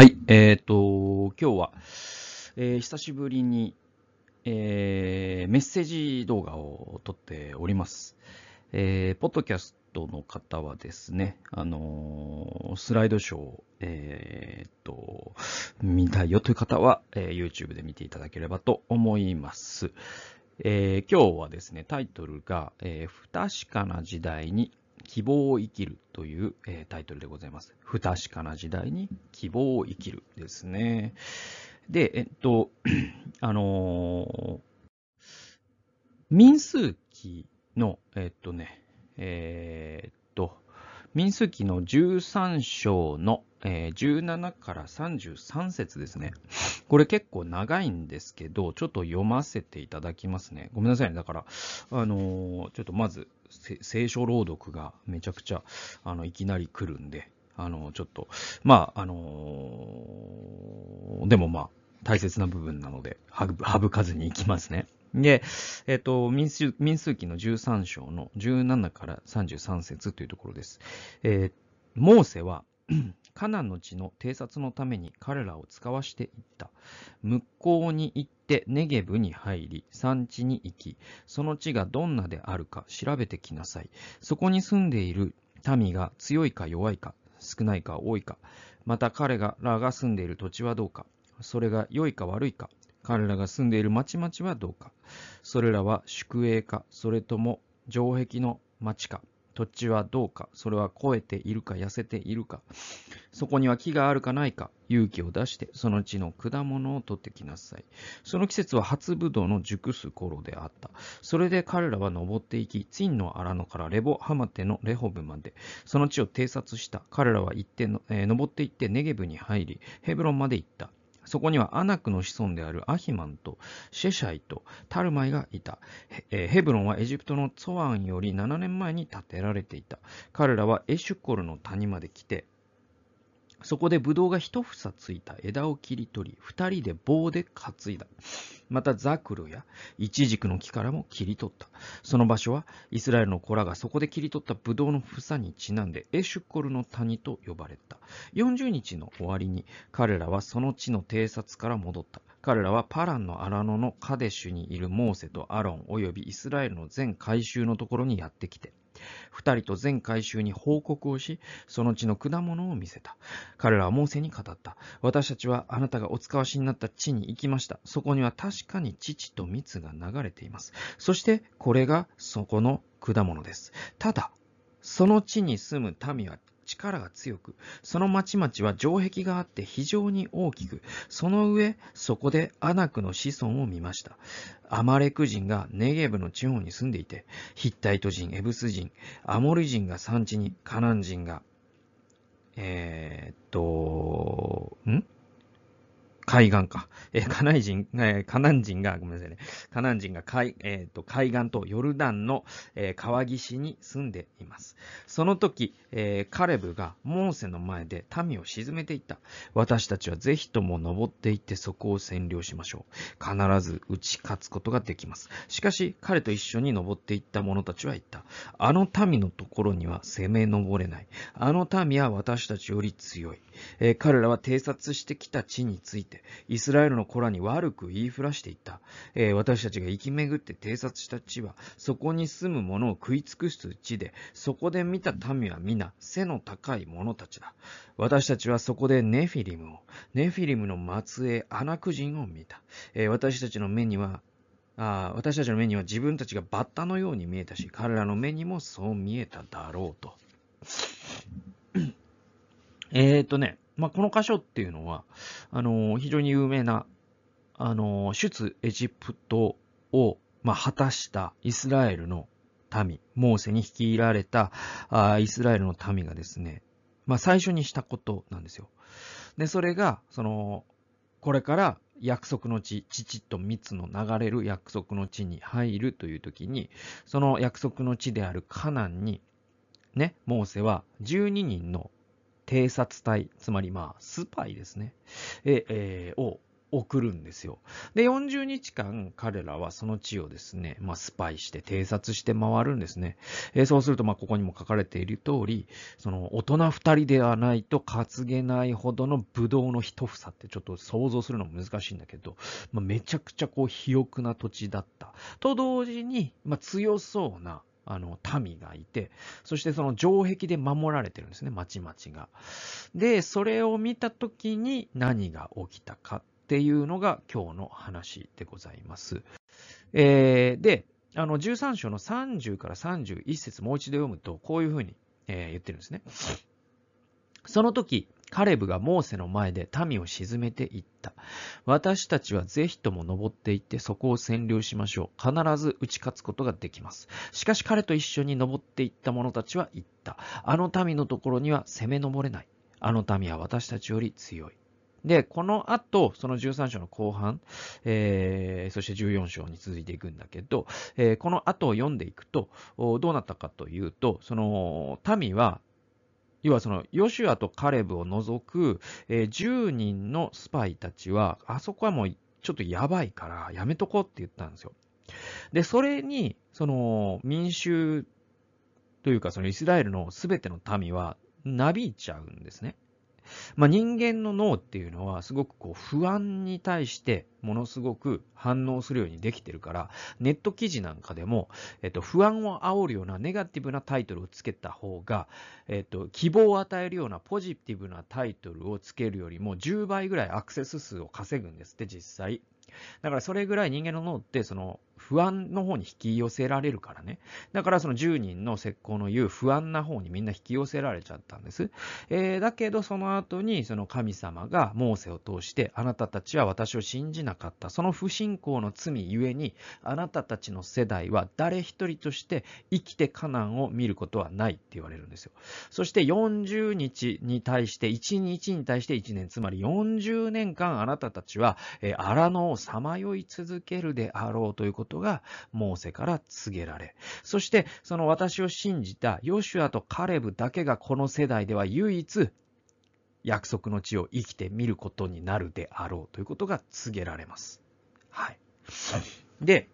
はい、えっ、と、今日は、えー久しぶりに、えーメッセージ動画を撮っております。えーポッドキャストの方はですね、あのスライドショー、えっと、見たいよという方は、えー YouTube で見ていただければと思います。えー今日はですね、タイトルが、え不確かな時代に希望を生きるという、えータイトルでございます。不確かな時代に希望を生きるですね。で、えっと、あのー民数記の、えっとね、えーっと、民数記の13章の、えー17から33節ですね。これ結構長いんですけど、ちょっと読ませていただきますね。ごめんなさいね。だから、あのーちょっとまず、聖書朗読がめちゃくちゃ、あの、いきなり来るんで、あの、ちょっと、まあ、あのーでもまあ、大切な部分なので、省かずにいきますね。で、えっ、と、民数、民数記の13章の17から33節というところです。えーモーセは、カナンの地の偵察のために彼らを使わしていった。向こうに行ってネゲブに入り、山地に行き、その地がどんなであるか調べてきなさい。そこに住んでいる民が強いか弱いか、少ないか多いか、また彼らが住んでいる土地はどうか、それが良いか悪いか、彼らが住んでいる町々はどうか、それらは宿営か、それとも城壁の町か、土地はどうか、それは肥えているか痩せているか、そこには木があるかないか、勇気を出してその地の果物を取ってきなさい。その季節は初ぶどうの熟す頃であった。それで彼らは登っていき、ツインの荒野からレボハマテのレホブまで、その地を偵察した。彼らは行って、えー登って行ってネゲブに入り、ヘブロンまで行った。そこにはアナクの子孫であるアヒマンとシェシャイとタルマイがいた。ヘブロンはエジプトのツォアンより7年前に建てられていた。彼らはエシュコルの谷まで来て、そこでブドウが一房ついた枝を切り取り、二人で棒で担いだ。またザクロやイチジクの木からも切り取った。その場所はイスラエルの子らがそこで切り取ったブドウの房にちなんでエシュコルの谷と呼ばれた。40日の終わりに彼らはその地の偵察から戻った。彼らはパランの荒野のカデシュにいるモーセとアロン及びイスラエルの全回収のところにやってきて、2人と全回収に報告をし、その地の果物を見せた。彼らはモーセに語った。私たちはあなたがお使わしになった地に行きました。そこには確かに父と蜜が流れています。そしてこれがそこの果物です。ただ、その地に住む民は力が強く、その町々は城壁があって非常に大きく、その上、そこでアナクの子孫を見ました。アマレク人がネゲブの地方に住んでいて、ヒッタイト人、エブス人、アモリ人が産地に、カナン人が、えーっと、ん？海岸か。えーカナイ人、えーカナン人が、ごめんなさいね。カナン人が海,、えーっと海岸とヨルダンの、えー川岸に住んでいます。その時、えーカレブがモーセの前で民を沈めていった。私たちはぜひとも登っていってそこを占領しましょう。必ず打ち勝つことができます。しかし、彼と一緒に登っていった者たちは言った。あの民のところには攻め登れない。あの民は私たちより強い。えー彼らは偵察してきた地について、イスラエルの子らに悪く言いふらしていった。えー私たちが生き巡って偵察した地は、そこに住む者を食い尽くす地で、そこで見た民は皆、背の高い者たちだ。私たちはそこでネフィリムを、ネフィリムの末裔、アナク人を見た。えー私たちの目には、あ私たちの目には自分たちがバッタのように見えたし、彼らの目にもそう見えただろうと。えーとね、まあ、この箇所っていうのは、あの非常に有名な、あのー出エジプトを、まあ、果たしたイスラエルの民、モーセに率いられたあイスラエルの民がですね、まあ、最初にしたことなんですよ。で、それが、その、これから約束の地、父と蜜の流れる約束の地に入るという時に、その約束の地であるカナンに、ね、モーセは12人の偵察隊、つまりまあ、スパイですね、ええーを送るんですよ。で、40日間彼らはその地をですね、まあ、スパイして偵察して回るんですね。えー、そうすると、ま、ここにも書かれている通り、その大人2人ではないと担げないほどのブドウの一房ってちょっと想像するのも難しいんだけど、まあ、めちゃくちゃこう肥沃な土地だった。と同時に、まあ、強そうなあの、民がいて、そしてその城壁で守られてるんですね、町々が。で、それを見たときに何が起きたかっていうのが今日の話でございます。えー、で、あの、13章の30から31節もう一度読むと、こういうふうに、えー、言ってるんですね。その時、カレブがモーセの前で民を沈めていった。私たちはぜひとも登っていってそこを占領しましょう。必ず打ち勝つことができます。しかし彼と一緒に登っていった者たちは言った。あの民のところには攻め登れない。あの民は私たちより強い。で、この後、その13章の後半、えー、そして14章に続いていくんだけど、えー、この後を読んでいくと、どうなったかというと、その民は要はその、ヨシュアとカレブを除く、えー、10人のスパイたちは、あそこはもうちょっとやばいからやめとこうって言ったんですよ。で、それに、その、民衆というか、そのイスラエルの全ての民は、なびいちゃうんですね。まあ、人間の脳っていうのはすごくこう不安に対してものすごく反応するようにできてるから、ネット記事なんかでも、えっと、不安を煽るようなネガティブなタイトルをつけた方が、えっと、希望を与えるようなポジティブなタイトルをつけるよりも10倍ぐらいアクセス数を稼ぐんですって、実際。だからそれぐらい人間の脳ってその不安の方に引き寄せられるからね。だからその10人の石膏の言う不安な方にみんな引き寄せられちゃったんです。えー、だけどその後にその神様がモーセを通してあなたたちは私を信じなかった。その不信仰の罪ゆえにあなたたちの世代は誰一人として生きてカナンを見ることはないって言われるんですよ。そして40日に対して1日に対して1年、つまり40年間あなたたちは荒野をさまよい続けるであろうということことが、モーセから告げられ、そして、その私を信じたヨシュアとカレブだけがこの世代では唯一、約束の地を生きてみることになるであろうということが告げられます。はい。で、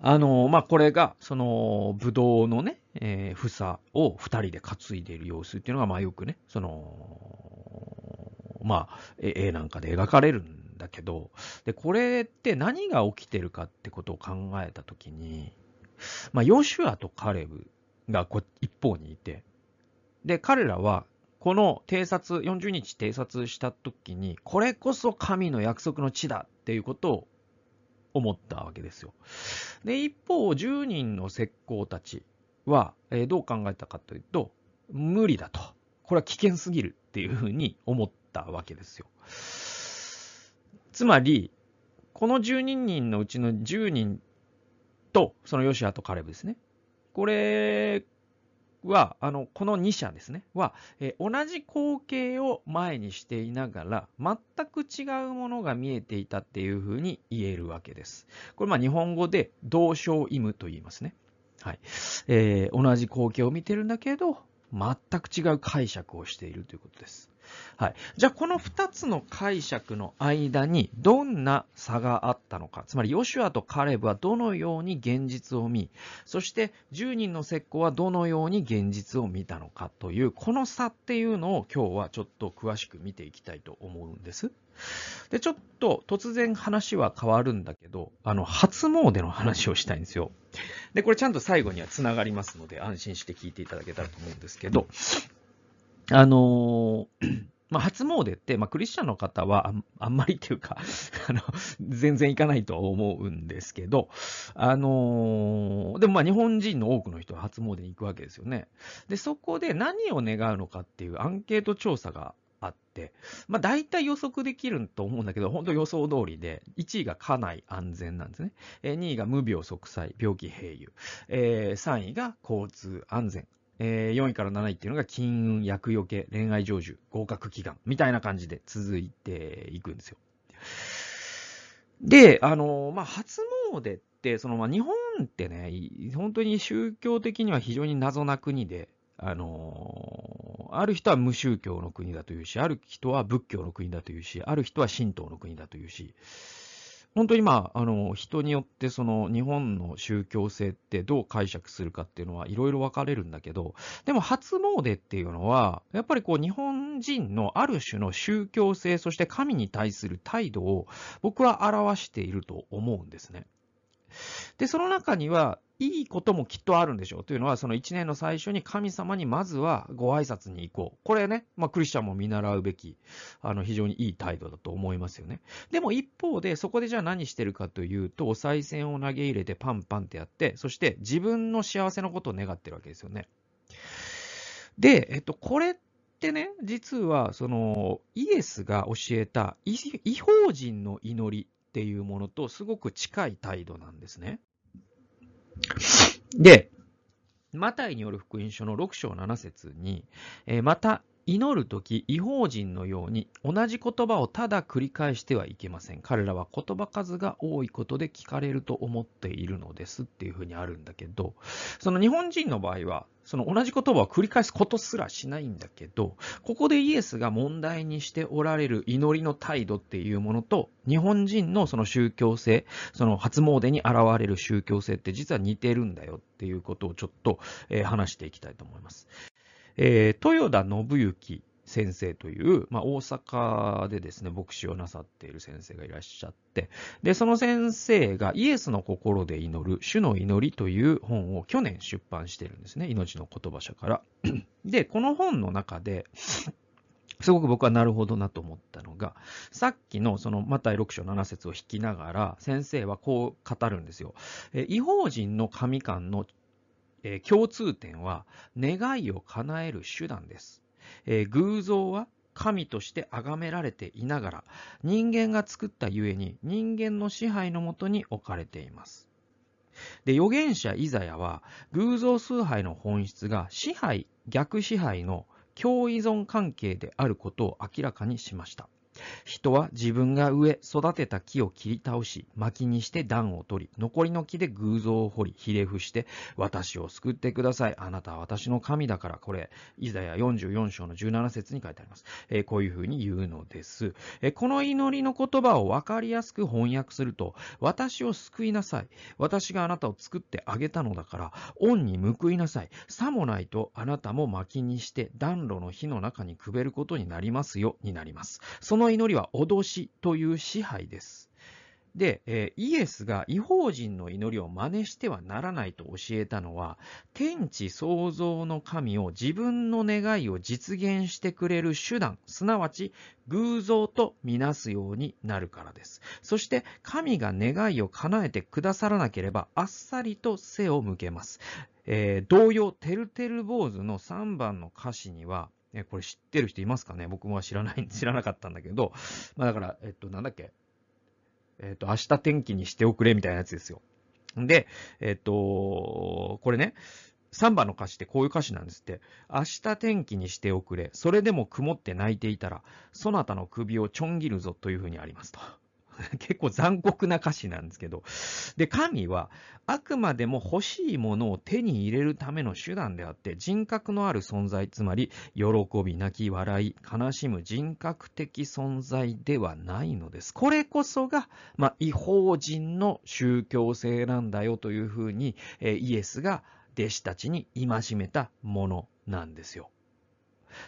あの、まあ、これが、その、ブドウのね、えー、房を二人で担いでいる様子っていうのが、まあ、よくね、その、まあ、絵なんかで描かれるんだけど、で、これって何が起きてるかってことを考えたときに、まあ、ヨシュアとカレブがこ一方にいて、で、彼らは、この偵察、40日偵察したときに、これこそ神の約束の地だっていうことを思ったわけですよ。で、一方、10人の石膏たちは、えー、どう考えたかというと、無理だと。これは危険すぎるっていうふうに思ったわけですよ。つまり、この12人のうちの10人と、そのヨシアとカレブですね。これは、あの、この2社ですね、は、え同じ光景を前にしていながら、全く違うものが見えていたっていうふうに言えるわけです。これ、まあ、日本語で同床異夢と言いますね。はい。えー、同じ光景を見てるんだけど、全く違う解釈をしているということです。はい。じゃあ、この2つの解釈の間にどんな差があったのか。つまり、ヨシュアとカレブはどのように現実を見、そして10人の石膏はどのように現実を見たのかという、この差っていうのを今日はちょっと詳しく見ていきたいと思うんです。で、ちょっと突然話は変わるんだけど、あの、初詣の話をしたいんですよ。で、これちゃんと最後には繋がりますので、安心して聞いていただけたらと思うんですけど、あのー、まあ、初詣って、まあ、クリスチャンの方はあんまりっていうか あの、全然行かないとは思うんですけど、あのー、でもま日本人の多くの人は初詣に行くわけですよね。で、そこで何を願うのかっていうアンケート調査があって、まあ大体予測できると思うんだけど、本当予想通りで、1位が家内安全なんですね。2位が無病息災、病気併誘。3位が交通安全。えー、4位から7位っていうのが金運、厄除け、恋愛成就、合格祈願、みたいな感じで続いていくんですよ。で、あの、まあ、初詣って、その、まあ、日本ってね、本当に宗教的には非常に謎な国で、あのの、ある人は無宗教の国だというし、ある人は仏教の国だというし、ある人は神道の国だというし、本当にまあ、あの、人によってその日本の宗教性ってどう解釈するかっていうのはいろいろ分かれるんだけど、でも初詣っていうのは、やっぱりこう日本人のある種の宗教性、そして神に対する態度を僕は表していると思うんですね。で、その中には、いいこともきっとあるんでしょう。というのは、その一年の最初に神様にまずはご挨拶に行こう。これね、まあ、クリスチャンも見習うべき、あの、非常にいい態度だと思いますよね。でも一方で、そこでじゃあ何してるかというと、お賽銭を投げ入れてパンパンってやって、そして自分の幸せのことを願ってるわけですよね。で、えっと、これってね、実は、その、イエスが教えた異邦人の祈りっていうものとすごく近い態度なんですね。で、マタイによる福音書の6章7節に、えー、また祈るとき、違法人のように同じ言葉をただ繰り返してはいけません。彼らは言葉数が多いことで聞かれると思っているのですっていうふうにあるんだけど、その日本人の場合は、その同じ言葉を繰り返すことすらしないんだけど、ここでイエスが問題にしておられる祈りの態度っていうものと、日本人のその宗教性、その初詣に現れる宗教性って実は似てるんだよっていうことをちょっと、え、話していきたいと思います。えー、豊田信之先生という、まあ、大阪でですね、牧師をなさっている先生がいらっしゃって、で、その先生がイエスの心で祈る、主の祈りという本を去年出版してるんですね。命の言葉社から。で、この本の中で、すごく僕はなるほどなと思ったのが、さっきのそのマタイ6章7節を引きながら、先生はこう語るんですよ。え違法人の神官のえー、共通点は願いを叶える手段です。えー、偶像は神として崇められていながら人間が作ったゆえに人間の支配のもとに置かれています。で、預言者イザヤは偶像崇拝の本質が支配、逆支配の共依存関係であることを明らかにしました。人は自分が植え、育てた木を切り倒し、薪にして暖を取り、残りの木で偶像を掘り、ひれ伏して、私を救ってください。あなたは私の神だから。これ、イザヤ44章の17節に書いてあります。えー、こういうふうに言うのです。えー、この祈りの言葉を分かりやすく翻訳すると、私を救いなさい。私があなたを作ってあげたのだから、恩に報いなさい。さもないと、あなたも薪にして暖炉の火の中にくべることになりますよ、になります。その祈りは脅しという支配です。で、えイエスが違法人の祈りを真似してはならないと教えたのは、天地創造の神を自分の願いを実現してくれる手段、すなわち偶像とみなすようになるからです。そして神が願いを叶えてくださらなければ、あっさりと背を向けます。えー、同様、てるてる坊主の3番の歌詞には、えこれ知ってる人いますかね？僕も知らない、知らなかったんだけど、まあだから、えっと、なんだっけ？えっと、明日天気にしておくれみたいなやつですよ。で、えっと、これね、3番の歌詞ってこういう歌詞なんですって。明日天気にしておくれ。それでも曇って泣いていたら、そなたの首をちょん切るぞというふうにありますと。結構残酷な歌詞なんですけど。で、神はあくまでも欲しいものを手に入れるための手段であって、人格のある存在、つまり、喜び、泣き、笑い、悲しむ人格的存在ではないのです。これこそが、まあ、違法人の宗教性なんだよというふうに、えイエスが弟子たちに戒めたものなんですよ。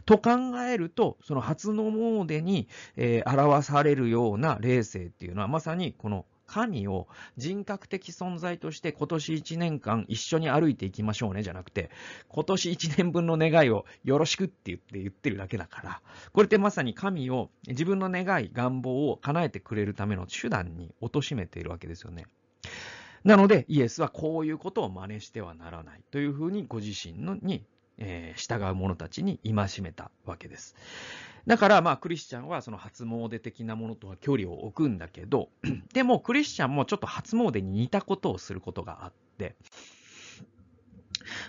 と考えると、その初の詣に、えー、表されるような霊性っていうのは、まさにこの神を人格的存在として今年1年間一緒に歩いていきましょうねじゃなくて、今年1年分の願いをよろしくって言って言ってるだけだから、これってまさに神を自分の願い、願望を叶えてくれるための手段に貶めているわけですよね。なので、イエスはこういうことを真似してはならないというふうにご自身のに従う者たちに戒めたわけです。だから、まあ、クリスチャンはその初詣的なものとは距離を置くんだけど、でも、クリスチャンもちょっと初詣に似たことをすることがあって、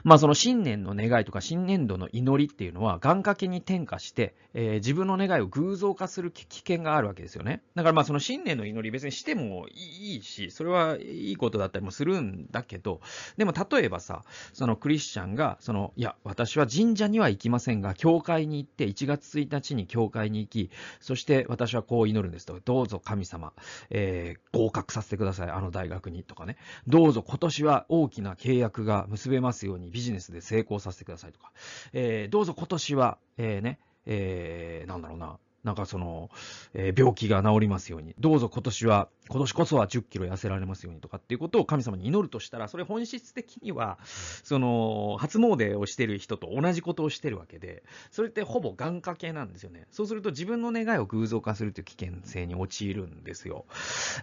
まあその新年の願いとか新年度の祈りっていうのは願掛けに転化して、えー、自分の願いを偶像化する危険があるわけですよね。だからまあその新年の祈り別にしてもいいし、それはいいことだったりもするんだけど、でも例えばさ、そのクリスチャンが、その、いや、私は神社には行きませんが、教会に行って1月1日に教会に行き、そして私はこう祈るんですと、どうぞ神様、えー、合格させてください、あの大学にとかね。どうぞ今年は大きな契約が結べますようにビジネスで成功させてくださいとか、えー、どうぞ今年は、えー、ね、えー、なんだろうな、なんかその、えー、病気が治りますように、どうぞ今年は、今年こそは10キロ痩せられますようにとかっていうことを神様に祈るとしたら、それ本質的には、その、初詣をしてる人と同じことをしてるわけで、それってほぼ願掛けなんですよね。そうすると自分の願いを偶像化するという危険性に陥るんですよ。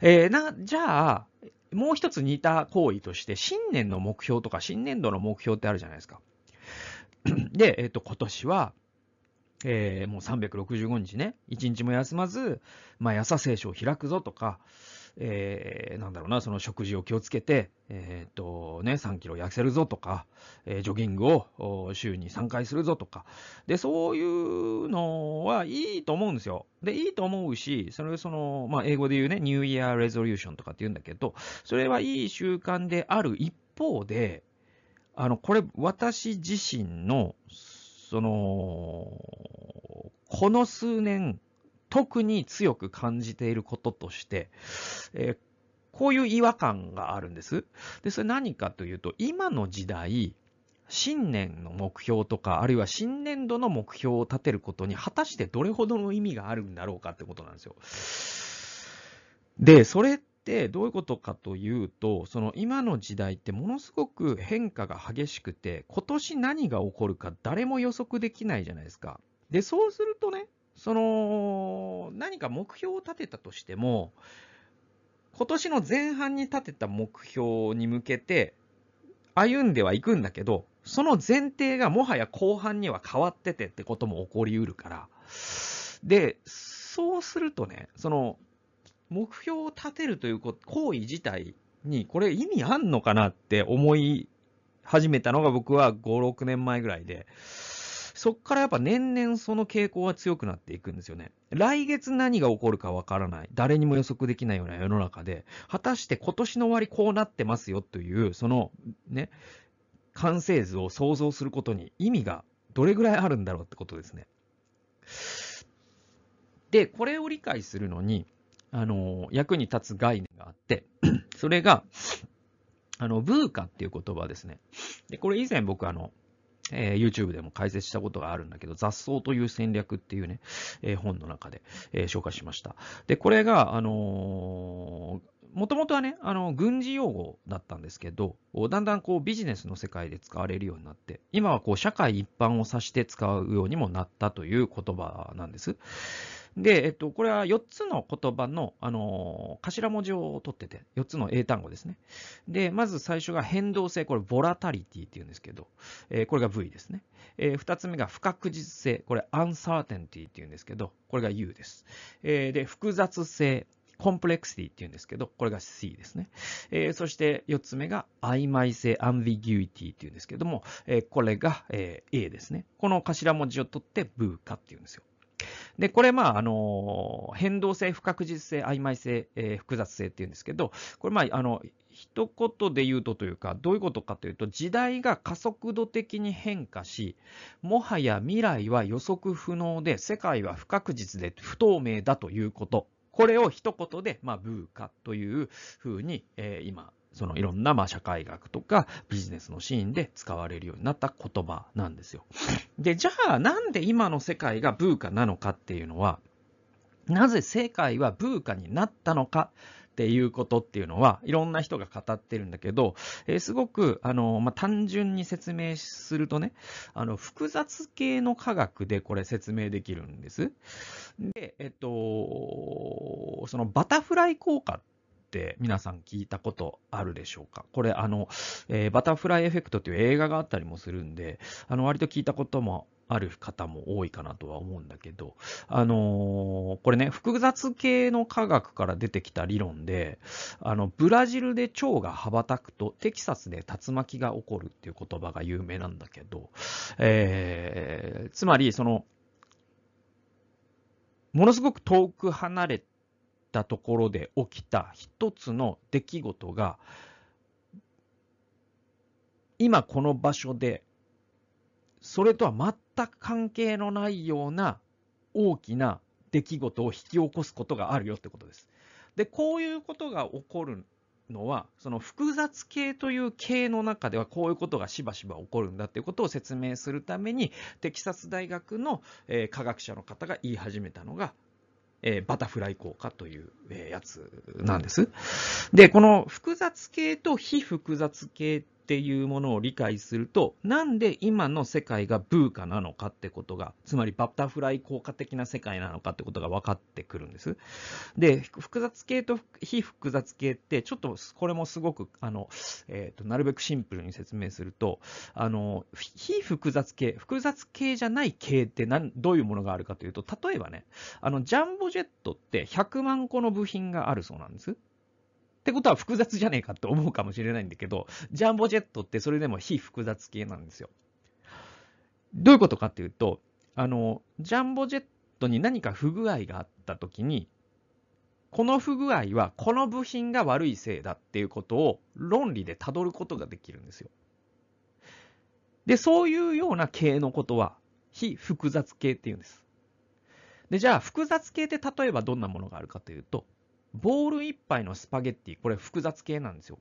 えー、な、じゃあ、もう一つ似た行為として、新年の目標とか新年度の目標ってあるじゃないですか。で、えっ、と、今年は、えー、もう365日ね、1日も休まず、毎朝聖書を開くぞとか、えー、なんだろうな、その食事を気をつけて、えっ、とね、3キロ痩せるぞとか、えー、ジョギングを週に3回するぞとか、で、そういうのはいいと思うんですよ。で、いいと思うし、それその、まあ、英語で言うね、ニューイヤーレゾリューションとかって言うんだけど、それはいい習慣である一方で、あの、これ、私自身の、その、この数年、特に強く感じていることとして、えー、こういう違和感があるんです。で、それ何かというと、今の時代、新年の目標とか、あるいは新年度の目標を立てることに果たしてどれほどの意味があるんだろうかってことなんですよ。で、それってどういうことかというと、その今の時代ってものすごく変化が激しくて、今年何が起こるか誰も予測できないじゃないですか。で、そうするとね、その、何か目標を立てたとしても、今年の前半に立てた目標に向けて歩んではいくんだけど、その前提がもはや後半には変わっててってことも起こりうるから。で、そうするとね、その、目標を立てるという行為自体に、これ意味あんのかなって思い始めたのが僕は5、6年前ぐらいで、そっからやっぱ年々その傾向は強くなっていくんですよね。来月何が起こるかわからない。誰にも予測できないような世の中で、果たして今年の終わりこうなってますよという、そのね、完成図を想像することに意味がどれぐらいあるんだろうってことですね。で、これを理解するのに、あの、役に立つ概念があって、それが、あの、ブーカっていう言葉ですね。で、これ以前僕あの、えー、YouTube でも解説したことがあるんだけど、雑草という戦略っていうね、えー、本の中で、えー、紹介しました。で、これが、あのもともとはね、あの、軍事用語だったんですけど、だんだんこうビジネスの世界で使われるようになって、今はこう社会一般を指して使うようにもなったという言葉なんです。で、えっと、これは4つの言葉の、あの、頭文字を取ってて、4つの英単語ですね。で、まず最初が変動性、これ、ボラタリティって言うんですけど、えー、これが V ですね。えー、2つ目が不確実性、これ、アンサーテンティって言うんですけど、これが U です。えー、で、複雑性、コンプレクシティって言うんですけど、これが C ですね。えー、そして4つ目が曖昧性、アンビギュイティって言うんですけども、えー、これが、えー、A ですね。この頭文字を取ってブーカって言うんですよ。で、これ、まあ、あの、変動性、不確実性、曖昧性、えー、複雑性っていうんですけど、これ、まあ、あの、一言で言うとというか、どういうことかというと、時代が加速度的に変化し、もはや未来は予測不能で、世界は不確実で不透明だということ。これを一言で、まあ、ブーカというふうに、えー、今、そのいろんなまあ社会学とかビジネスのシーンで使われるようになった言葉なんですよ。で、じゃあなんで今の世界がブーカなのかっていうのは、なぜ世界はブーカになったのかっていうことっていうのは、いろんな人が語ってるんだけど、えー、すごく、あの、まあ、単純に説明するとね、あの、複雑系の科学でこれ説明できるんです。で、えっと、そのバタフライ効果って皆さん聞いたことあるでしょうか？これあの、えー、バタフライエフェクトっていう映画があったりもするんで、あの割と聞いたこともある方も多いかなとは思うんだけど、あのー、これね、複雑系の科学から出てきた理論で、あの、ブラジルで蝶が羽ばたくと、テキサスで竜巻が起こるっていう言葉が有名なんだけど、えー、つまり、その、ものすごく遠く離れたところで起きた一つの出来事が、今この場所で、それとは全く関係のないような大きな出来事を引き起こすことがあるよってことです。で、こういうことが起こるのは、その複雑系という系の中ではこういうことがしばしば起こるんだっていうことを説明するために、テキサス大学の、えー、科学者の方が言い始めたのが、えー、バタフライ効果という、えー、やつなんです。で、この複雑系と非複雑系っていうものを理解すると、なんで今の世界がブーカなのかってことが、つまりバタフライ効果的な世界なのかってことが分かってくるんです。で、複雑系と非複雑系って、ちょっとこれもすごく、あの、えっ、ー、と、なるべくシンプルに説明すると、あの、非複雑系、複雑系じゃない系って何、どういうものがあるかというと、例えばね、あの、ジャンボジェットって100万個の部品があるそうなんです。ってことは複雑じゃねえかって思うかもしれないんだけど、ジャンボジェットってそれでも非複雑系なんですよ。どういうことかっていうと、あの、ジャンボジェットに何か不具合があった時に、この不具合はこの部品が悪いせいだっていうことを論理で辿ることができるんですよ。で、そういうような系のことは非複雑系っていうんです。で、じゃあ複雑系って例えばどんなものがあるかというと、ボール1杯のスパゲッティ、これ複雑系なんですよ。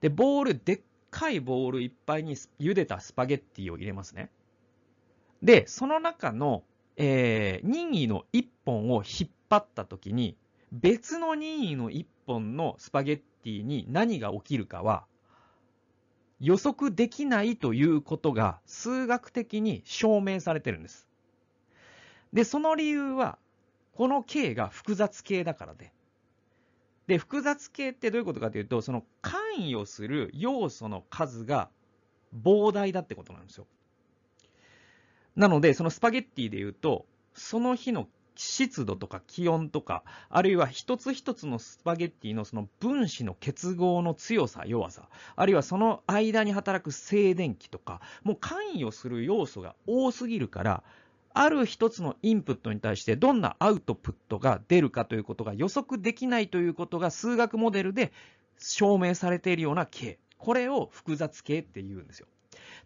で、ボール、でっかいボールいっぱいに茹でたスパゲッティを入れますね。で、その中の、えー、任意の1本を引っ張った時に、別の任意の1本のスパゲッティに何が起きるかは、予測できないということが数学的に証明されてるんです。で、その理由は、この形が複雑形だからで、で、複雑系ってどういうことかというと、その関与する要素の数が膨大だってことなんですよ。なので、そのスパゲッティで言うと、その日の湿度とか気温とか、あるいは一つ一つのスパゲッティのその分子の結合の強さ、弱さ、あるいはその間に働く静電気とか、もう関与する要素が多すぎるから、ある一つのインプットに対してどんなアウトプットが出るかということが予測できないということが数学モデルで証明されているような形。これを複雑形って言うんですよ。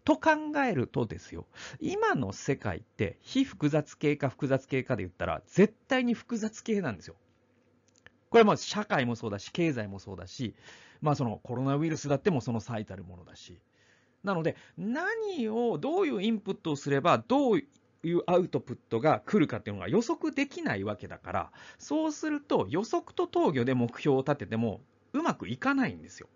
と考えるとですよ、今の世界って非複雑形か複雑形かで言ったら絶対に複雑形なんですよ。これは社会もそうだし、経済もそうだし、まあそのコロナウイルスだってもその最たるものだし。なので、何を、どういうインプットをすれば、どういうアウトプットが来るかっていうのが予測できないわけだから、そうすると予測と投与で目標を立ててもうまくいかないんですよ。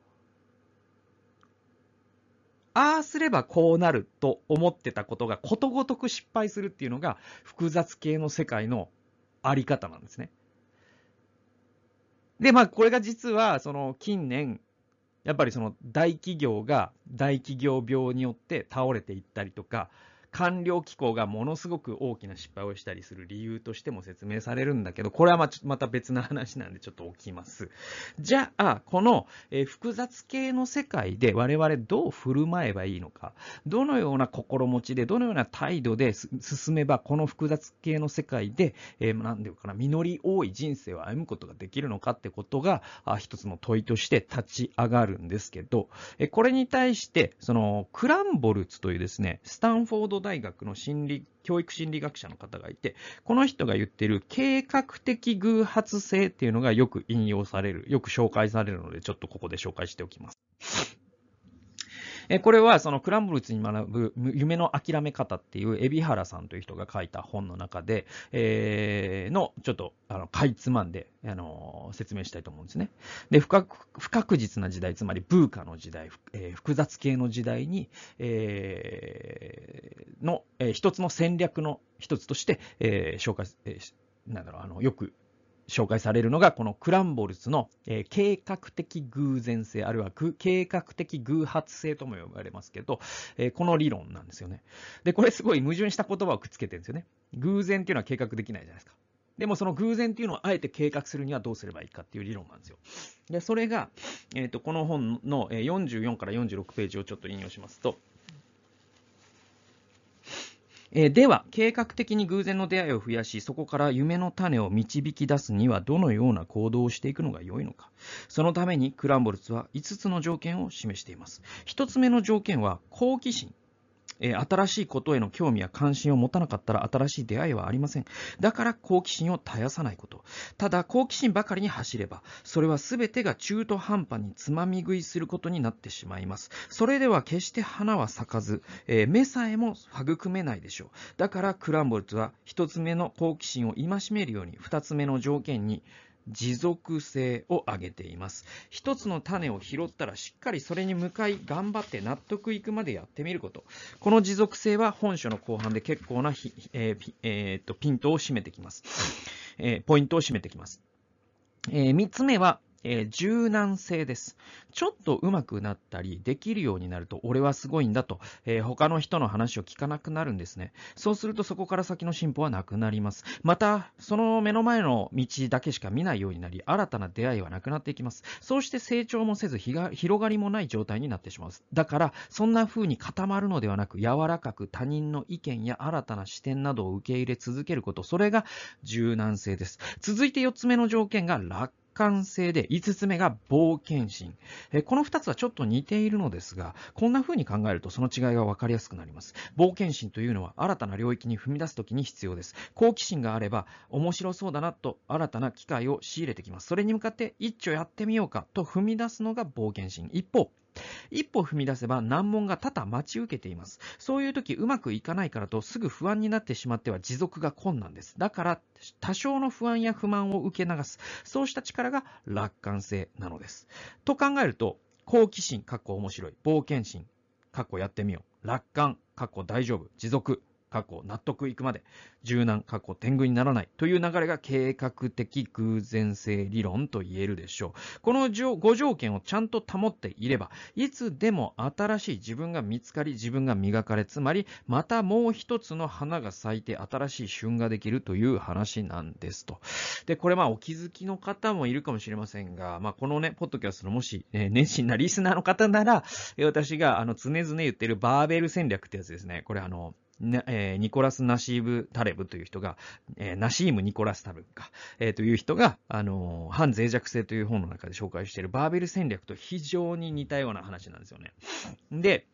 ああすればこうなると思ってたことがことごとく失敗するっていうのが複雑系の世界のあり方なんですね。で、まあこれが実はその近年やっぱりその大企業が大企業病によって倒れていったりとか、官僚機構がものすごく大きな失敗をしたりする理由としても説明されるんだけど、これはままた別の話なんでちょっと置きます。じゃあ、この、え複雑系の世界で我々どう振る舞えばいいのか、どのような心持ちで、どのような態度で進めば、この複雑系の世界で、えー、なんていうかな、実り多い人生を歩むことができるのかってことが、あ一つの問いとして立ち上がるんですけど、えこれに対して、その、クランボルツというですね、スタンフォード大学の心理、教育心理学者の方がいて、この人が言ってる計画的偶発性っていうのがよく引用される、よく紹介されるので、ちょっとここで紹介しておきます。えこれはそのクランブルツに学ぶ夢の諦め方っていう海老原さんという人が書いた本の中で、えー、のちょっとあのかいつまんで、あの説明したいと思うんですね。で不確、不確実な時代、つまりブーカの時代、えー、複雑系の時代に、えー、の、えー、一つの戦略の一つとして、えー、紹介、えー、なんだろう、あの、よく紹介されるのが、このクランボルツの、えー、計画的偶然性、あるいは計画的偶発性とも呼ばれますけど、えー、この理論なんですよね。で、これすごい矛盾した言葉をくっつけてるんですよね。偶然っていうのは計画できないじゃないですか。でもその偶然っていうのをあえて計画するにはどうすればいいかっていう理論なんですよ。で、それが、えっ、ー、と、この本の44から46ページをちょっと引用しますと、え、では、計画的に偶然の出会いを増やし、そこから夢の種を導き出すにはどのような行動をしていくのが良いのか。そのためにクランボルツは5つの条件を示しています。1つ目の条件は好奇心。えー、新しいことへの興味や関心を持たなかったら新しい出会いはありません。だから好奇心を絶やさないこと。ただ好奇心ばかりに走れば、それは全てが中途半端につまみ食いすることになってしまいます。それでは決して花は咲かず、えー、目さえも育めないでしょう。だからクランボルツは一つ目の好奇心を戒めるように、二つ目の条件に持続性を上げています。一つの種を拾ったらしっかりそれに向かい頑張って納得いくまでやってみること。この持続性は本書の後半で結構なえーえー、っとピントを締めてきます。えー、ポイントを占めてきます。えー、3つ目は、えー、柔軟性です。ちょっと上手くなったり、できるようになると、俺はすごいんだと、えー、他の人の話を聞かなくなるんですね。そうするとそこから先の進歩はなくなります。また、その目の前の道だけしか見ないようになり、新たな出会いはなくなっていきます。そうして成長もせず、広がりもない状態になってしまう。だから、そんな風に固まるのではなく、柔らかく他人の意見や新たな視点などを受け入れ続けること、それが柔軟性です。続いて4つ目の条件が楽観性で、5つ目が冒険心。えこの2つはちょっと似ているのですが、こんな風に考えるとその違いが分かりやすくなります。冒険心というのは新たな領域に踏み出す時に必要です。好奇心があれば、面白そうだなと新たな機会を仕入れてきます。それに向かって一丁やってみようかと踏み出すのが冒険心。一方、一歩踏み出せば難問が多々待ち受けています。そういう時うまくいかないからとすぐ不安になってしまっては持続が困難です。だから多少の不安や不満を受け流す。そうした力が楽観性なのです。と考えると、好奇心、かっこ面白い。冒険心、かっこやってみよう。楽観、かっこ大丈夫。持続、過去納得いくまで、柔軟、過去天狗にならないという流れが計画的偶然性理論と言えるでしょう。この5条件をちゃんと保っていれば、いつでも新しい自分が見つかり、自分が磨かれ、つまり、またもう一つの花が咲いて新しい旬ができるという話なんですと。で、これまあお気づきの方もいるかもしれませんが、まあこのね、ポッドキャストのもし、えー、熱心なリスナーの方なら、私があの常々言ってるバーベル戦略ってやつですね。これあの、えー、ニコラス・ナシーブ・タレブという人が、えー、ナシーム・ニコラス・タレブか、えー、という人が、あの反脆弱性という本の中で紹介しているバーベル戦略と非常に似たような話なんですよね。で、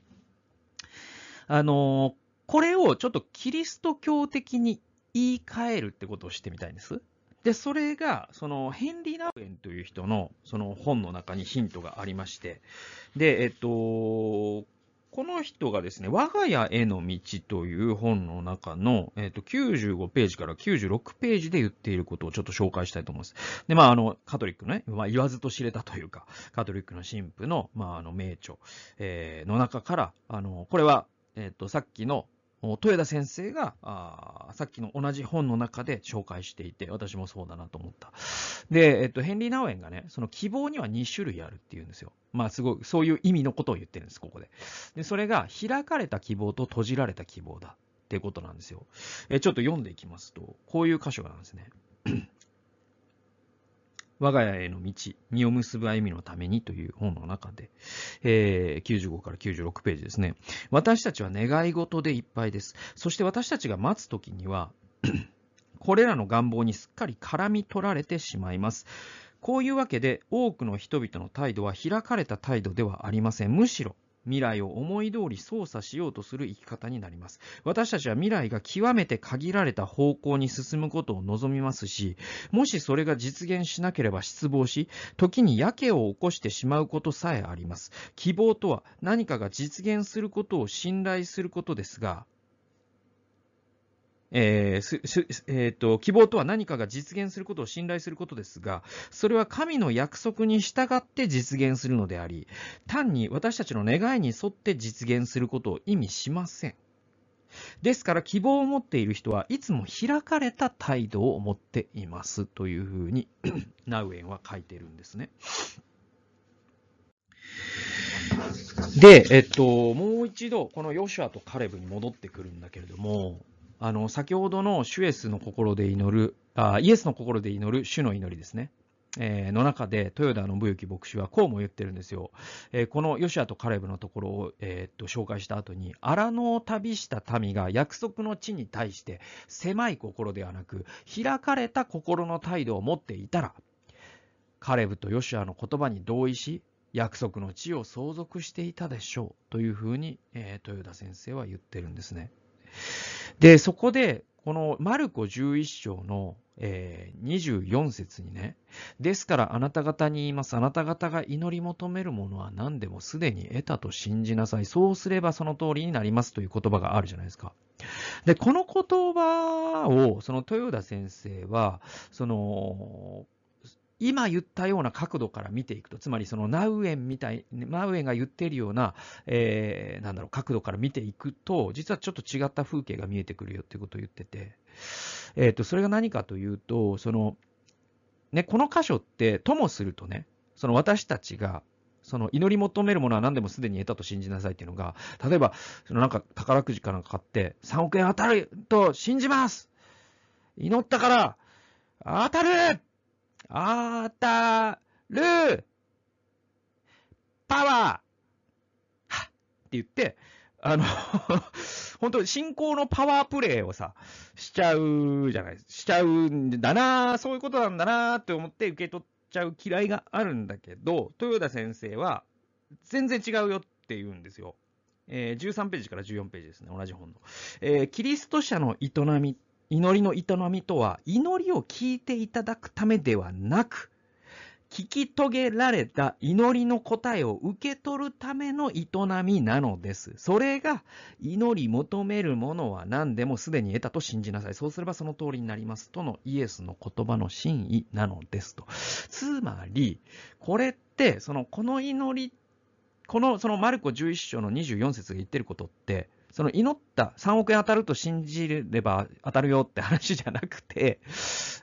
あのこれをちょっとキリスト教的に言い換えるってことをしてみたいんです。で、それが、その、ヘンリー・ナウエンという人の、その本の中にヒントがありまして、で、えっと、ここの人がですね、我が家への道という本の中の、えっ、ー、と、95ページから96ページで言っていることをちょっと紹介したいと思います。で、まあ、あの、カトリックのね、まあ、言わずと知れたというか、カトリックの神父の、まあ、あの、名著、えー、の中から、あの、これは、えっ、ー、と、さっきの、豊田先生があ、さっきの同じ本の中で紹介していて、私もそうだなと思った。で、えっと、ヘンリー・ナウエンがね、その希望には2種類あるっていうんですよ。まあ、すごい、そういう意味のことを言ってるんです、ここで。で、それが、開かれた希望と閉じられた希望だっていうことなんですよ。え、ちょっと読んでいきますと、こういう箇所があるんですね。我が家への道、実を結ぶ歩みのためにという本の中で、えー、95から96ページですね。私たちは願い事でいっぱいです。そして私たちが待つときには、これらの願望にすっかり絡み取られてしまいます。こういうわけで、多くの人々の態度は開かれた態度ではありません。むしろ、未来を思い通り操作しようとする生き方になります。私たちは未来が極めて限られた方向に進むことを望みますし、もしそれが実現しなければ失望し、時にやけを起こしてしまうことさえあります。希望とは何かが実現することを信頼することですが、えーえーと、希望とは何かが実現することを信頼することですが、それは神の約束に従って実現するのであり、単に私たちの願いに沿って実現することを意味しません。ですから希望を持っている人はいつも開かれた態度を持っていますというふうに ナウエンは書いてるんですね。で、えっと、もう一度、このヨシュアとカレブに戻ってくるんだけれども、あの、先ほどのシュエスの心で祈る、あイエスの心で祈る主の祈りですね。えー、の中で、豊田信之牧師はこうも言ってるんですよ。えー、このヨシアとカレブのところを、えー、っと紹介した後に、荒野を旅した民が約束の地に対して狭い心ではなく、開かれた心の態度を持っていたら、カレブとヨシアの言葉に同意し、約束の地を相続していたでしょうというふうに、えー、豊田先生は言ってるんですね。で、そこで、このマルコ11章の、えー、24節にね、ですからあなた方に言います。あなた方が祈り求めるものは何でもすでに得たと信じなさい。そうすればその通りになりますという言葉があるじゃないですか。で、この言葉を、その豊田先生は、その、今言ったような角度から見ていくと、つまりそのナウエンみたい、ナウエンが言っているような、えー、なんだろう、角度から見ていくと、実はちょっと違った風景が見えてくるよっていうことを言ってて、えっ、ー、と、それが何かというと、その、ね、この箇所って、ともするとね、その私たちが、その祈り求めるものは何でもすでに得たと信じなさいっていうのが、例えば、そのなんか宝くじかなんか買って、3億円当たると信じます。祈ったから、当たる当たるパワーはって言って、あの 本当信仰のパワープレイをさ、しちゃうじゃない、しちゃうんだなそういうことなんだなって思って受け取っちゃう嫌いがあるんだけど、豊田先生は全然違うよって言うんですよ。えー、13ページから14ページですね、同じ本の。えー、キリスト者の営み祈りの営みとは、祈りを聞いていただくためではなく、聞き遂げられた祈りの答えを受け取るための営みなのです。それが、祈り求めるものは何でもすでに得たと信じなさい。そうすればその通りになりますとのイエスの言葉の真意なのですと。つまり、これって、その、この祈り、この、そのマルコ11章の24節が言ってることって、その祈った3億円当たると信じれば当たるよって話じゃなくて、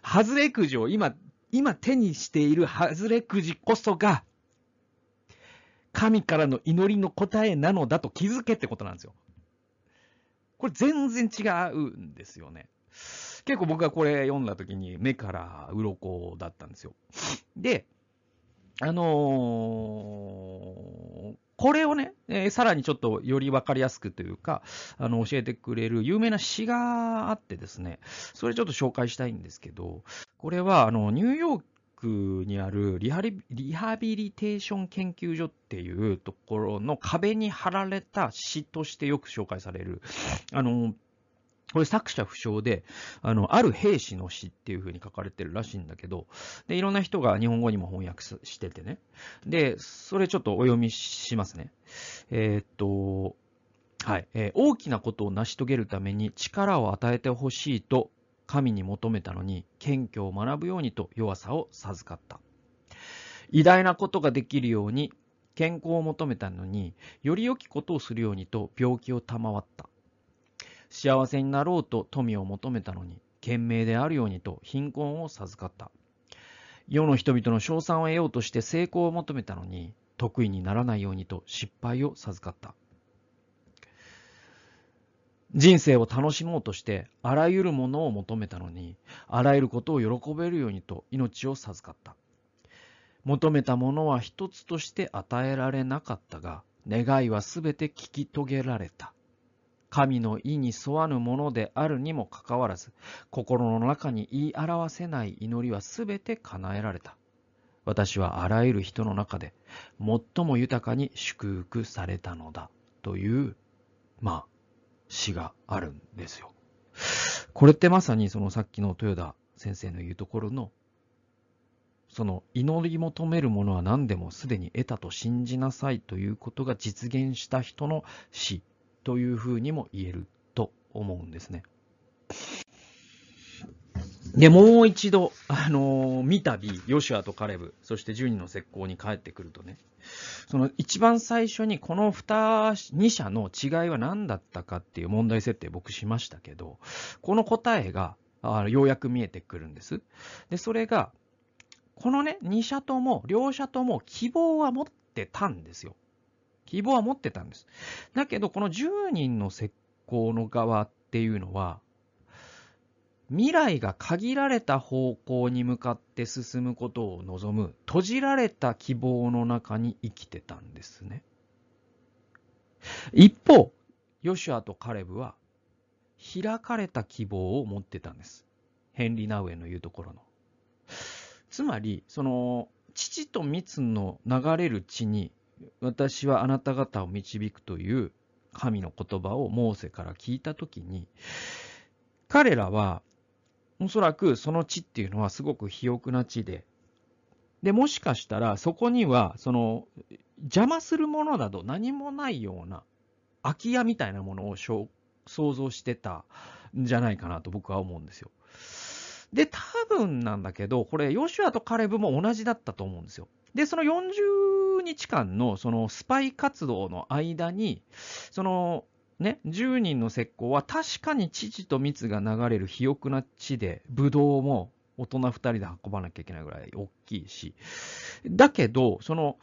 外れくじを今、今手にしている外れくじこそが、神からの祈りの答えなのだと気づけってことなんですよ。これ全然違うんですよね。結構僕がこれ読んだ時に目から鱗だったんですよ。で、あのー、これをね、えー、さらにちょっとより分かりやすくというか、あの、教えてくれる有名な詩があってですね、それちょっと紹介したいんですけど、これは、あの、ニューヨークにあるリハリリハビリテーション研究所っていうところの壁に貼られた詩としてよく紹介される、あの、これ作者不詳で、あの、ある兵士の詩っていう風に書かれてるらしいんだけど、で、いろんな人が日本語にも翻訳しててね。で、それちょっとお読みしますね。えー、っと、はい、えー、大きなことを成し遂げるために力を与えてほしいと神に求めたのに、謙虚を学ぶようにと弱さを授かった。偉大なことができるように健康を求めたのに、より良きことをするようにと病気を賜った。幸せになろうと富を求めたのに、賢明であるようにと貧困を授かった。世の人々の称賛を得ようとして成功を求めたのに、得意にならないようにと失敗を授かった。人生を楽しもうとして、あらゆるものを求めたのに、あらゆることを喜べるようにと命を授かった。求めたものは一つとして与えられなかったが、願いはすべて聞き遂げられた。神の意に沿わぬものであるにもかかわらず、心の中に言い表せない祈りはすべて叶えられた。私はあらゆる人の中で最も豊かに祝福されたのだ。という、まあ、詩があるんですよ。これってまさにそのさっきの豊田先生の言うところの、その祈り求めるものは何でもすでに得たと信じなさいということが実現した人の詩というふうにも言えると思うんですね。で、もう一度、あのー、見たび、ヨシュアとカレブ、そして10人の石膏に帰ってくるとね、その一番最初にこの2、社の違いは何だったかっていう問題設定僕しましたけど、この答えが、あようやく見えてくるんです。で、それが、このね、2社とも、両者とも希望は持ってたんですよ。希望は持ってたんです。だけど、この10人の石膏の側っていうのは、未来が限られた方向に向かって進むことを望む閉じられた希望の中に生きてたんですね。一方、ヨシュアとカレブは開かれた希望を持ってたんです。ヘンリー・ナウエの言うところの。つまり、その、父と蜜の流れる地に私はあなた方を導くという神の言葉をモーセから聞いたときに、彼らはおそらくその地っていうのはすごく肥沃な地で、で、もしかしたらそこには、その、邪魔するものなど何もないような空き家みたいなものを想像してたんじゃないかなと僕は思うんですよ。で、多分なんだけど、これ、ヨシュアとカレブも同じだったと思うんですよ。で、その40日間のそのスパイ活動の間に、そのね、10人の石膏は確かに父と蜜が流れる肥沃な地で、ブドウも大人2人で運ばなきゃいけないぐらい大きいし、だけど、その、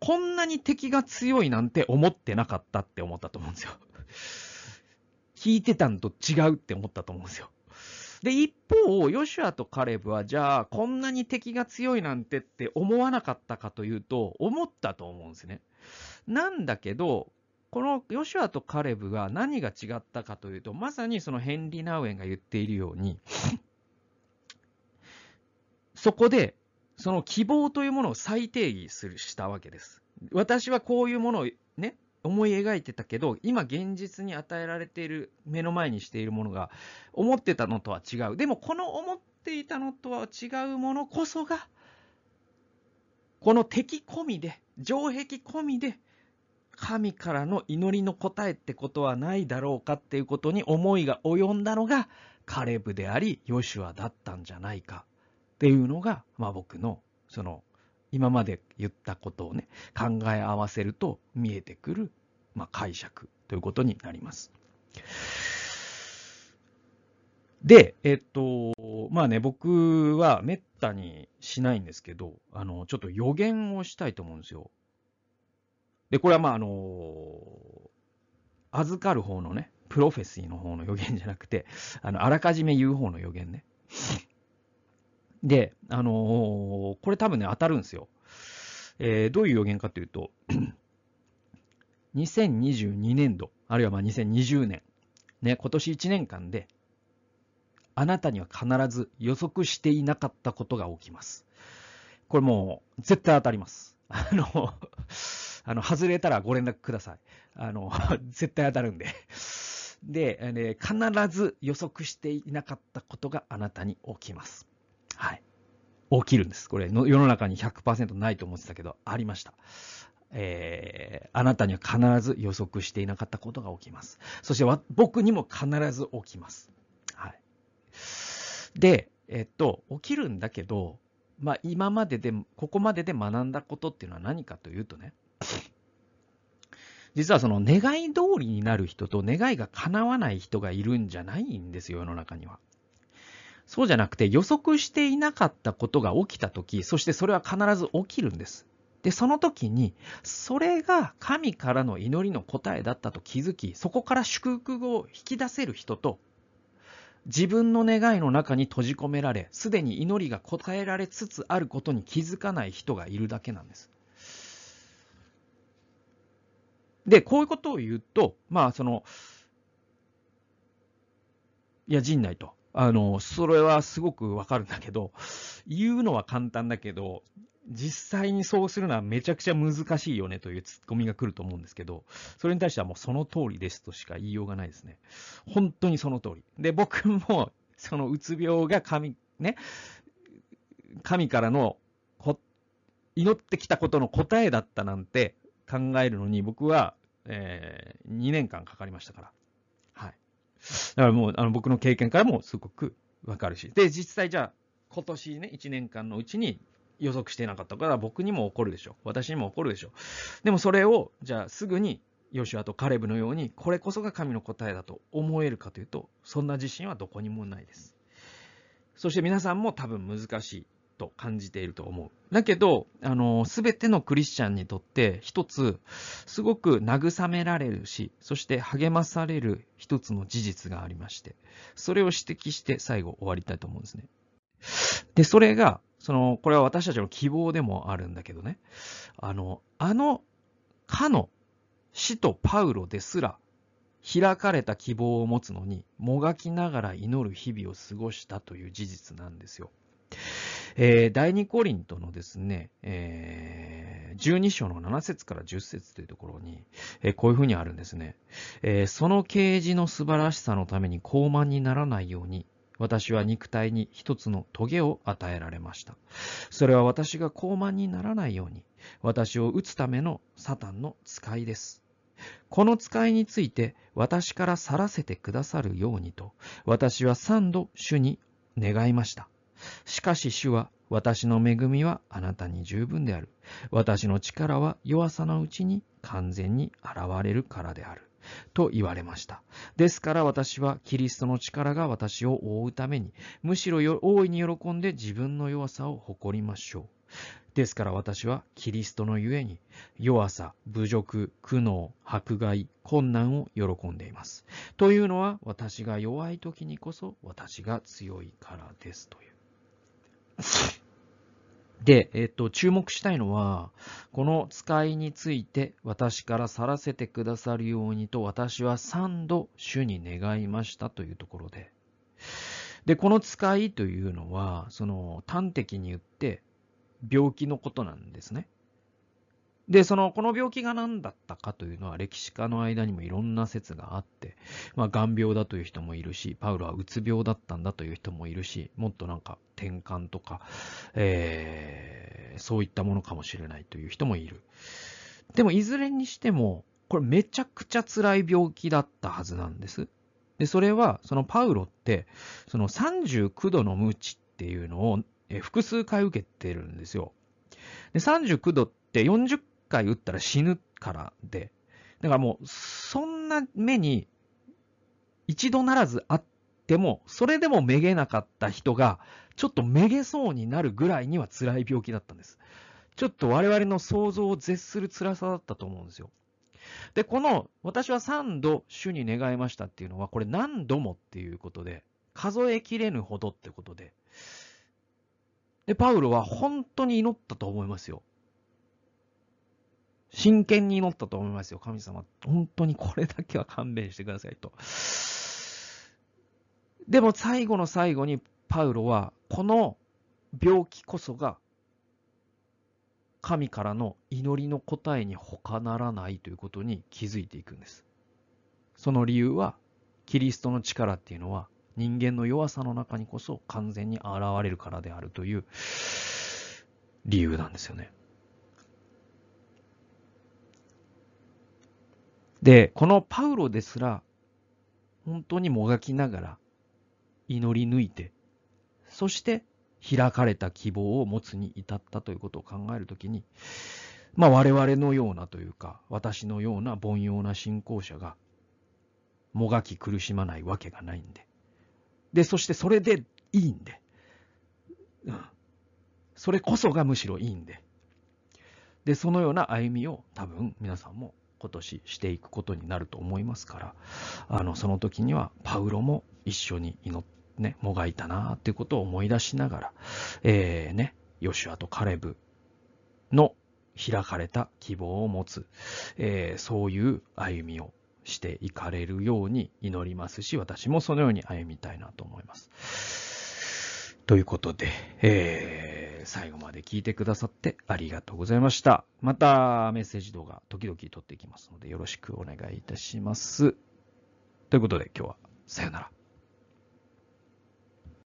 こんなに敵が強いなんて思ってなかったって思ったと思うんですよ。聞いてたんと違うって思ったと思うんですよ。で、一方、ヨシュアとカレブは、じゃあ、こんなに敵が強いなんてって思わなかったかというと、思ったと思うんですね。なんだけど、このヨシュアとカレブが何が違ったかというと、まさにそのヘンリー・ナウエンが言っているように、そこで、その希望というものを再定義するしたわけです。私はこういうものをね、思い描いてたけど、今現実に与えられている、目の前にしているものが、思ってたのとは違う。でも、この思っていたのとは違うものこそが、この敵込みで、城壁込みで、神からの祈りの答えってことはないだろうかっていうことに思いが及んだのがカレブであり、ヨシュアだったんじゃないかっていうのが、まあ僕のその今まで言ったことをね、考え合わせると見えてくる、まあ、解釈ということになります。で、えっと、まあね、僕はめったにしないんですけど、あの、ちょっと予言をしたいと思うんですよ。で、これはまあ、あの預かる方のね、プロフェシーの方の予言じゃなくて、あの、あらかじめ言う方の予言ね。で、あのー、これ多分ね、当たるんですよ。えー、どういう予言かというと、2022年度、あるいはまあ2020年、ね、今年1年間で、あなたには必ず予測していなかったことが起きます。これもう、絶対当たります。あの あの、外れたらご連絡ください。あの、絶対当たるんで。で、ね、必ず予測していなかったことがあなたに起きます。起きるんです。これの、世の中に100%ないと思ってたけど、ありました。えー、あなたには必ず予測していなかったことが起きます。そして僕にも必ず起きます。はい。で、えっと、起きるんだけど、まあ今までで、ここまでで学んだことっていうのは何かというとね、実はその願い通りになる人と願いが叶わない人がいるんじゃないんですよ、世の中には。そうじゃなくて予測していなかったことが起きたとき、そしてそれは必ず起きるんです。で、その時に、それが神からの祈りの答えだったと気づき、そこから祝福を引き出せる人と、自分の願いの中に閉じ込められ、すでに祈りが答えられつつあることに気づかない人がいるだけなんです。で、こういうことを言うと、まあ、その、いや、陣内と。あの、それはすごくわかるんだけど、言うのは簡単だけど、実際にそうするのはめちゃくちゃ難しいよねというツッコミが来ると思うんですけど、それに対してはもうその通りですとしか言いようがないですね。本当にその通り。で、僕も、そのうつ病が神、ね、神からの祈ってきたことの答えだったなんて考えるのに僕はえー、2年間かかりましたから。だからもう、あの、僕の経験からもすごくわかるし。で、実際じゃあ、今年ね、1年間のうちに予測してなかったから僕にも起こるでしょ。私にも起こるでしょ。でもそれを、じゃあすぐにヨシュアとカレブのように、これこそが神の答えだと思えるかというと、そんな自信はどこにもないです。そして皆さんも多分難しいと感じていると思う。だけど、あの、すべてのクリスチャンにとって一つ、すごく慰められるし、そして励まされる一つの事実がありまして、それを指摘して最後終わりたいと思うんですね。で、それが、その、これは私たちの希望でもあるんだけどね、あの、あの、かの使徒パウロですら、開かれた希望を持つのに、もがきながら祈る日々を過ごしたという事実なんですよ。えー、第二コリントのですね、えー、12章の7節から10節というところに、えー、こういうふうにあるんですね。えー、その啓示の素晴らしさのために高慢にならないように、私は肉体に一つの棘を与えられました。それは私が高慢にならないように、私を打つためのサタンの使いです。この使いについて私から去らせてくださるようにと、私は三度主に願いました。しかし主は、私の恵みはあなたに十分である。私の力は弱さのうちに完全に現れるからである。と言われました。ですから私はキリストの力が私を覆うために、むしろ大いに喜んで自分の弱さを誇りましょう。ですから私はキリストのゆえに弱さ、侮辱、苦悩、迫害、困難を喜んでいます。というのは私が弱い時にこそ私が強いからですという。で、えっと、注目したいのは、この使いについて私から去らせてくださるようにと私は3度主に願いましたというところで。で、この使いというのは、その端的に言って病気のことなんですね。で、その、この病気が何だったかというのは歴史家の間にもいろんな説があって、まあ、癌病だという人もいるし、パウロはうつ病だったんだという人もいるし、もっとなんか転換とか、えー、そういったものかもしれないという人もいる。でも、いずれにしても、これめちゃくちゃ辛い病気だったはずなんです。で、それは、そのパウロって、その39度の無知っていうのを複数回受けてるんですよ。で、39度って40回打ったら死ぬからで、だからもう、そんな目に一度ならずあっても、それでもめげなかった人が、ちょっとめげそうになるぐらいには辛い病気だったんです。ちょっと我々の想像を絶する辛さだったと思うんですよ。で、この、私は3度主に願いましたっていうのは、これ何度もっていうことで、数えきれぬほどってことで、で、パウロは本当に祈ったと思いますよ。真剣に祈ったと思いますよ。神様、本当にこれだけは勘弁してくださいと。でも最後の最後にパウロは、この病気こそが神からの祈りの答えに他ならないということに気づいていくんです。その理由は、キリストの力っていうのは人間の弱さの中にこそ完全に現れるからであるという理由なんですよね。で、このパウロですら、本当にもがきながら祈り抜いて、そして開かれた希望を持つに至ったということを考えるときに、まあ我々のようなというか、私のような凡庸な信仰者が、もがき苦しまないわけがないんで、で、そしてそれでいいんで。うん。それこそがむしろいいんで。で、そのような歩みを多分皆さんも今年していくことになると思いますから、あの、その時にはパウロも一緒に祈って、ね、もがいたなっていうことを思い出しながら、えー、ね、ヨシュアとカレブの開かれた希望を持つ、えー、そういう歩みをしていかれるように祈りますし、私もそのように歩みたいなと思います。ということで、えー、最後まで聞いてくださってありがとうございました。またメッセージ動画時々撮っていきますのでよろしくお願いいたします。ということで今日はさよなら。